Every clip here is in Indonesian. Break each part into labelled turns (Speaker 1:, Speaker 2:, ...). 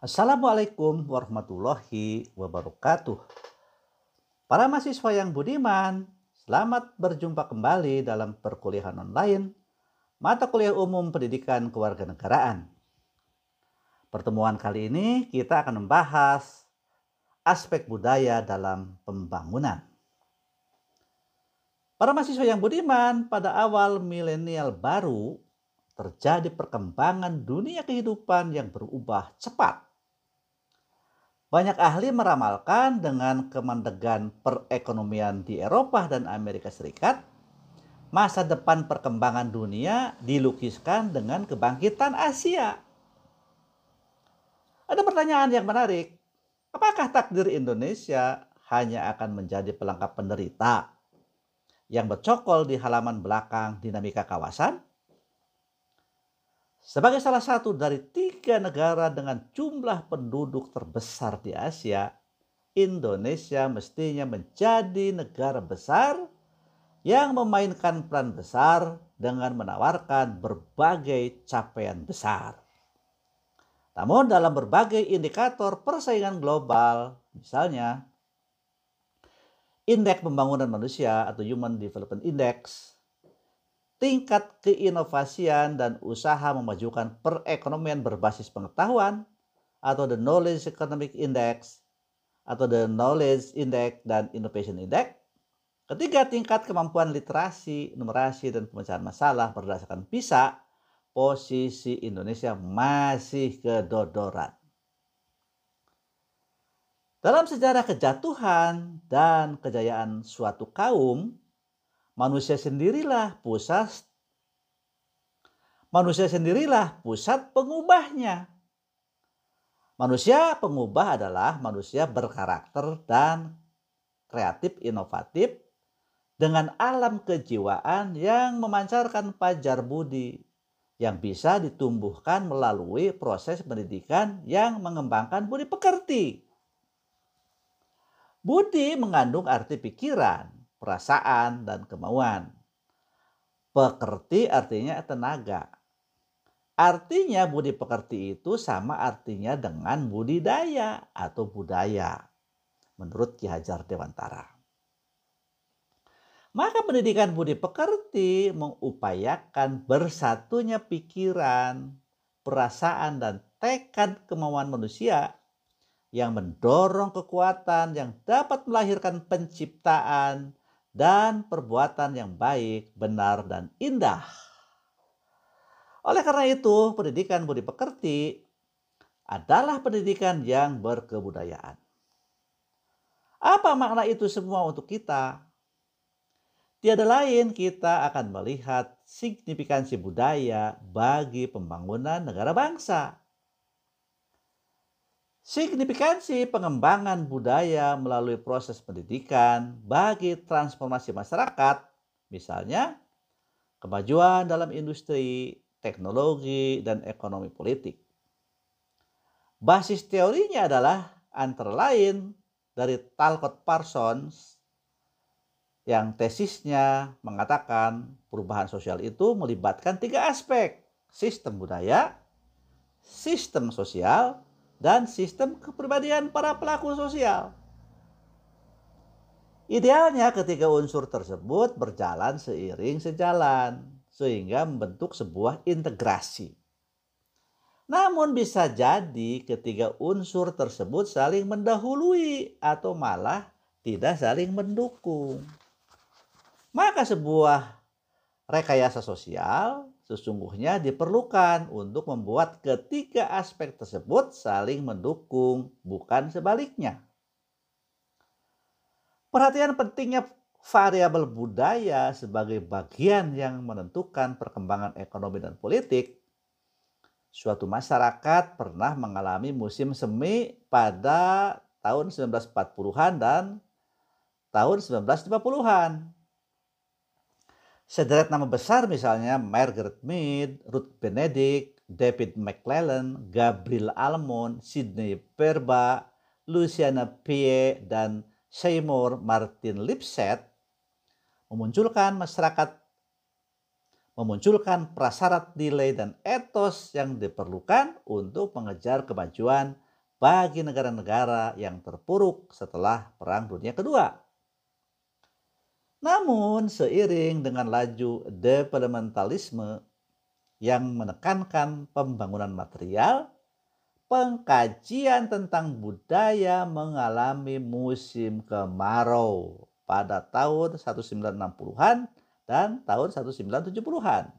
Speaker 1: Assalamualaikum warahmatullahi wabarakatuh. Para mahasiswa yang budiman, selamat berjumpa kembali dalam perkuliahan online mata kuliah umum pendidikan kewarganegaraan. Pertemuan kali ini kita akan membahas aspek budaya dalam pembangunan. Para mahasiswa yang budiman, pada awal milenial baru terjadi perkembangan dunia kehidupan yang berubah cepat banyak ahli meramalkan dengan kemandegan perekonomian di Eropa dan Amerika Serikat, masa depan perkembangan dunia dilukiskan dengan kebangkitan Asia. Ada pertanyaan yang menarik. Apakah takdir Indonesia hanya akan menjadi pelengkap penderita yang bercokol di halaman belakang dinamika kawasan? Sebagai salah satu dari tiga negara dengan jumlah penduduk terbesar di Asia, Indonesia mestinya menjadi negara besar yang memainkan peran besar dengan menawarkan berbagai capaian besar. Namun dalam berbagai indikator persaingan global, misalnya Indeks Pembangunan Manusia atau Human Development Index tingkat keinovasian dan usaha memajukan perekonomian berbasis pengetahuan atau the Knowledge Economic Index atau the Knowledge Index dan Innovation Index. Ketiga, tingkat kemampuan literasi, numerasi, dan pemecahan masalah berdasarkan PISA, posisi Indonesia masih kedodoran. Dalam sejarah kejatuhan dan kejayaan suatu kaum, Manusia sendirilah pusat manusia sendirilah pusat pengubahnya. Manusia pengubah adalah manusia berkarakter dan kreatif inovatif dengan alam kejiwaan yang memancarkan pajar budi yang bisa ditumbuhkan melalui proses pendidikan yang mengembangkan budi pekerti. Budi mengandung arti pikiran, perasaan, dan kemauan. Pekerti artinya tenaga. Artinya budi pekerti itu sama artinya dengan budidaya atau budaya. Menurut Ki Hajar Dewantara. Maka pendidikan budi pekerti mengupayakan bersatunya pikiran, perasaan, dan tekad kemauan manusia yang mendorong kekuatan yang dapat melahirkan penciptaan dan perbuatan yang baik, benar, dan indah. Oleh karena itu, pendidikan budi pekerti adalah pendidikan yang berkebudayaan. Apa makna itu semua untuk kita? Tiada lain kita akan melihat signifikansi budaya bagi pembangunan negara bangsa. Signifikansi pengembangan budaya melalui proses pendidikan bagi transformasi masyarakat, misalnya kemajuan dalam industri, teknologi, dan ekonomi politik. Basis teorinya adalah antara lain dari Talcott Parsons yang tesisnya mengatakan perubahan sosial itu melibatkan tiga aspek, sistem budaya, sistem sosial, dan sistem kepribadian para pelaku sosial. Idealnya ketiga unsur tersebut berjalan seiring sejalan sehingga membentuk sebuah integrasi. Namun bisa jadi ketiga unsur tersebut saling mendahului atau malah tidak saling mendukung. Maka sebuah rekayasa sosial sesungguhnya diperlukan untuk membuat ketiga aspek tersebut saling mendukung, bukan sebaliknya. Perhatian pentingnya variabel budaya sebagai bagian yang menentukan perkembangan ekonomi dan politik. Suatu masyarakat pernah mengalami musim semi pada tahun 1940-an dan tahun 1950-an. Sederet nama besar misalnya Margaret Mead, Ruth Benedict, David McClellan, Gabriel Almond, Sidney Perba, Luciana Pie, dan Seymour Martin Lipset memunculkan masyarakat memunculkan prasarat nilai dan etos yang diperlukan untuk mengejar kemajuan bagi negara-negara yang terpuruk setelah Perang Dunia Kedua. Namun, seiring dengan laju developmentalisme yang menekankan pembangunan material, pengkajian tentang budaya mengalami musim kemarau pada tahun 1960-an dan tahun 1970-an.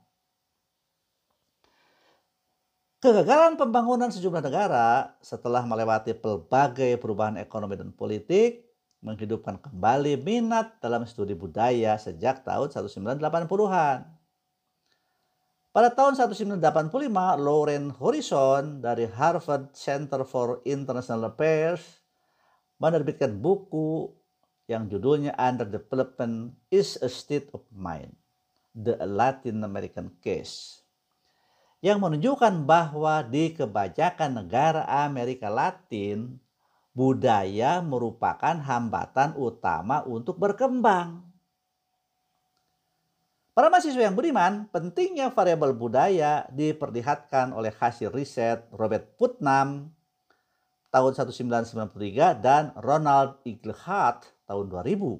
Speaker 1: Kegagalan pembangunan sejumlah negara setelah melewati pelbagai perubahan ekonomi dan politik menghidupkan kembali minat dalam studi budaya sejak tahun 1980-an. Pada tahun 1985, Lauren Horizon dari Harvard Center for International Affairs menerbitkan buku yang judulnya Under Development is a State of Mind, The Latin American Case yang menunjukkan bahwa di kebanyakan negara Amerika Latin, budaya merupakan hambatan utama untuk berkembang. Para mahasiswa yang beriman, pentingnya variabel budaya diperlihatkan oleh hasil riset Robert Putnam tahun 1993 dan Ronald Eaglehart tahun 2000.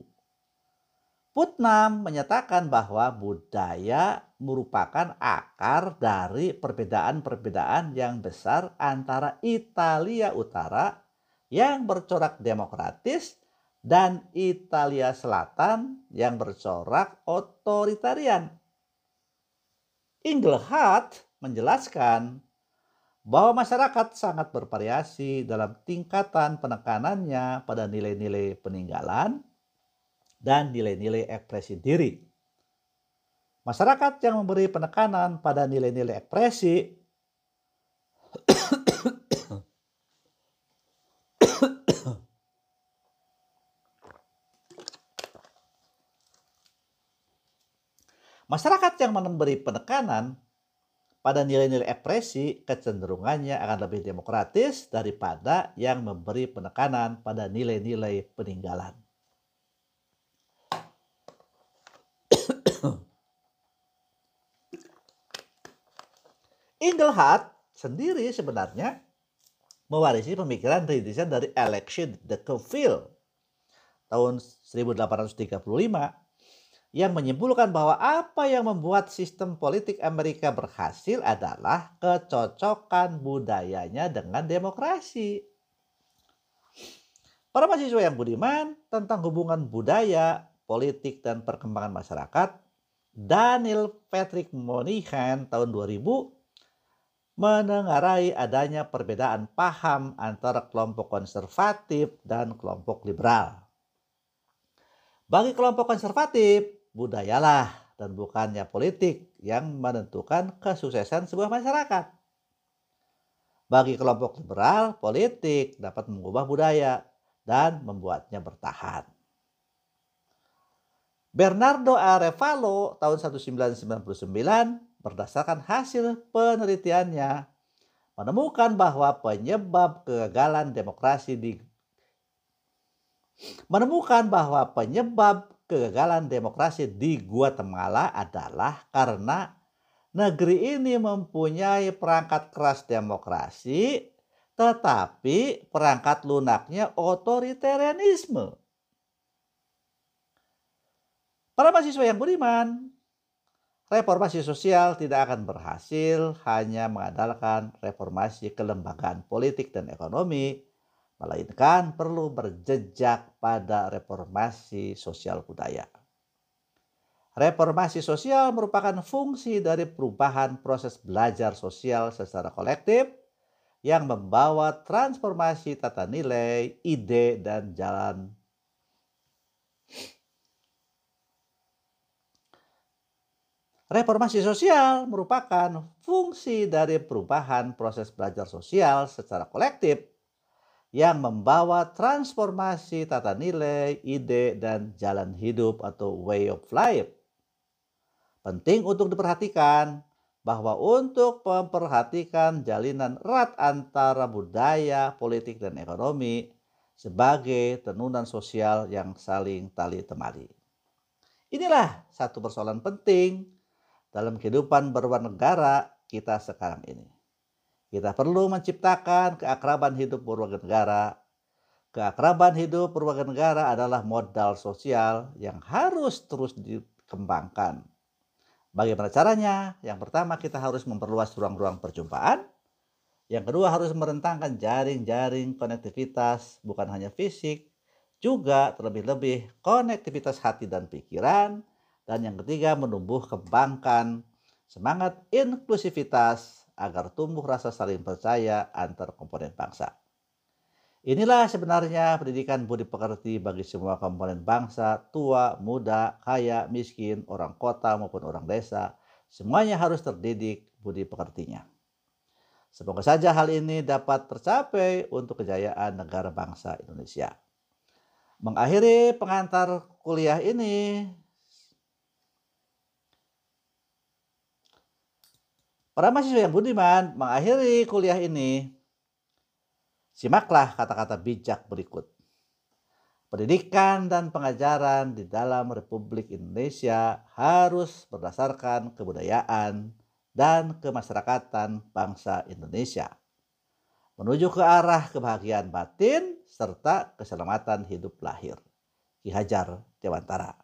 Speaker 1: Putnam menyatakan bahwa budaya merupakan akar dari perbedaan-perbedaan yang besar antara Italia Utara yang bercorak demokratis dan Italia Selatan yang bercorak otoritarian. Engelhardt menjelaskan bahwa masyarakat sangat bervariasi dalam tingkatan penekanannya pada nilai-nilai peninggalan, dan nilai-nilai ekspresi diri. Masyarakat yang memberi penekanan pada nilai-nilai ekspresi Masyarakat yang memberi penekanan pada nilai-nilai ekspresi kecenderungannya akan lebih demokratis daripada yang memberi penekanan pada nilai-nilai peninggalan. Engelhardt sendiri sebenarnya mewarisi pemikiran rintisan dari Alexis de Tocqueville tahun 1835 yang menyimpulkan bahwa apa yang membuat sistem politik Amerika berhasil adalah kecocokan budayanya dengan demokrasi. Para mahasiswa yang budiman tentang hubungan budaya, politik, dan perkembangan masyarakat, Daniel Patrick Moynihan tahun 2000 menengarai adanya perbedaan paham antara kelompok konservatif dan kelompok liberal. Bagi kelompok konservatif, budayalah dan bukannya politik yang menentukan kesuksesan sebuah masyarakat. Bagi kelompok liberal, politik dapat mengubah budaya dan membuatnya bertahan. Bernardo Arevalo tahun 1999 berdasarkan hasil penelitiannya menemukan bahwa penyebab kegagalan demokrasi di menemukan bahwa penyebab kegagalan demokrasi di Guatemala adalah karena negeri ini mempunyai perangkat keras demokrasi tetapi perangkat lunaknya otoritarianisme. Para mahasiswa yang beriman, Reformasi sosial tidak akan berhasil hanya mengandalkan reformasi kelembagaan politik dan ekonomi, melainkan perlu berjejak pada reformasi sosial budaya. Reformasi sosial merupakan fungsi dari perubahan proses belajar sosial secara kolektif yang membawa transformasi tata nilai, ide, dan jalan Reformasi sosial merupakan fungsi dari perubahan proses belajar sosial secara kolektif yang membawa transformasi tata nilai, ide, dan jalan hidup atau way of life. Penting untuk diperhatikan bahwa untuk memperhatikan jalinan erat antara budaya, politik, dan ekonomi sebagai tenunan sosial yang saling tali temali. Inilah satu persoalan penting dalam kehidupan bernegara kita sekarang ini. Kita perlu menciptakan keakraban hidup berwarga negara. Keakraban hidup berwarga negara adalah modal sosial yang harus terus dikembangkan. Bagaimana caranya? Yang pertama kita harus memperluas ruang-ruang perjumpaan. Yang kedua harus merentangkan jaring-jaring konektivitas bukan hanya fisik, juga terlebih-lebih konektivitas hati dan pikiran. Dan yang ketiga menumbuh kembangkan semangat inklusivitas agar tumbuh rasa saling percaya antar komponen bangsa. Inilah sebenarnya pendidikan budi pekerti bagi semua komponen bangsa, tua, muda, kaya, miskin, orang kota maupun orang desa. Semuanya harus terdidik budi pekertinya. Semoga saja hal ini dapat tercapai untuk kejayaan negara bangsa Indonesia. Mengakhiri pengantar kuliah ini, Para mahasiswa yang budiman mengakhiri kuliah ini, simaklah kata-kata bijak berikut. Pendidikan dan pengajaran di dalam Republik Indonesia harus berdasarkan kebudayaan dan kemasyarakatan bangsa Indonesia. Menuju ke arah kebahagiaan batin serta keselamatan hidup lahir. Ki Hajar Dewantara.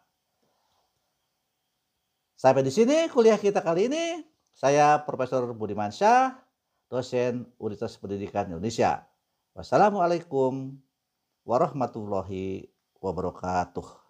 Speaker 1: Sampai di sini kuliah kita kali ini. Saya Profesor Budiman Syah, dosen Universitas Pendidikan Indonesia. Wassalamualaikum warahmatullahi wabarakatuh.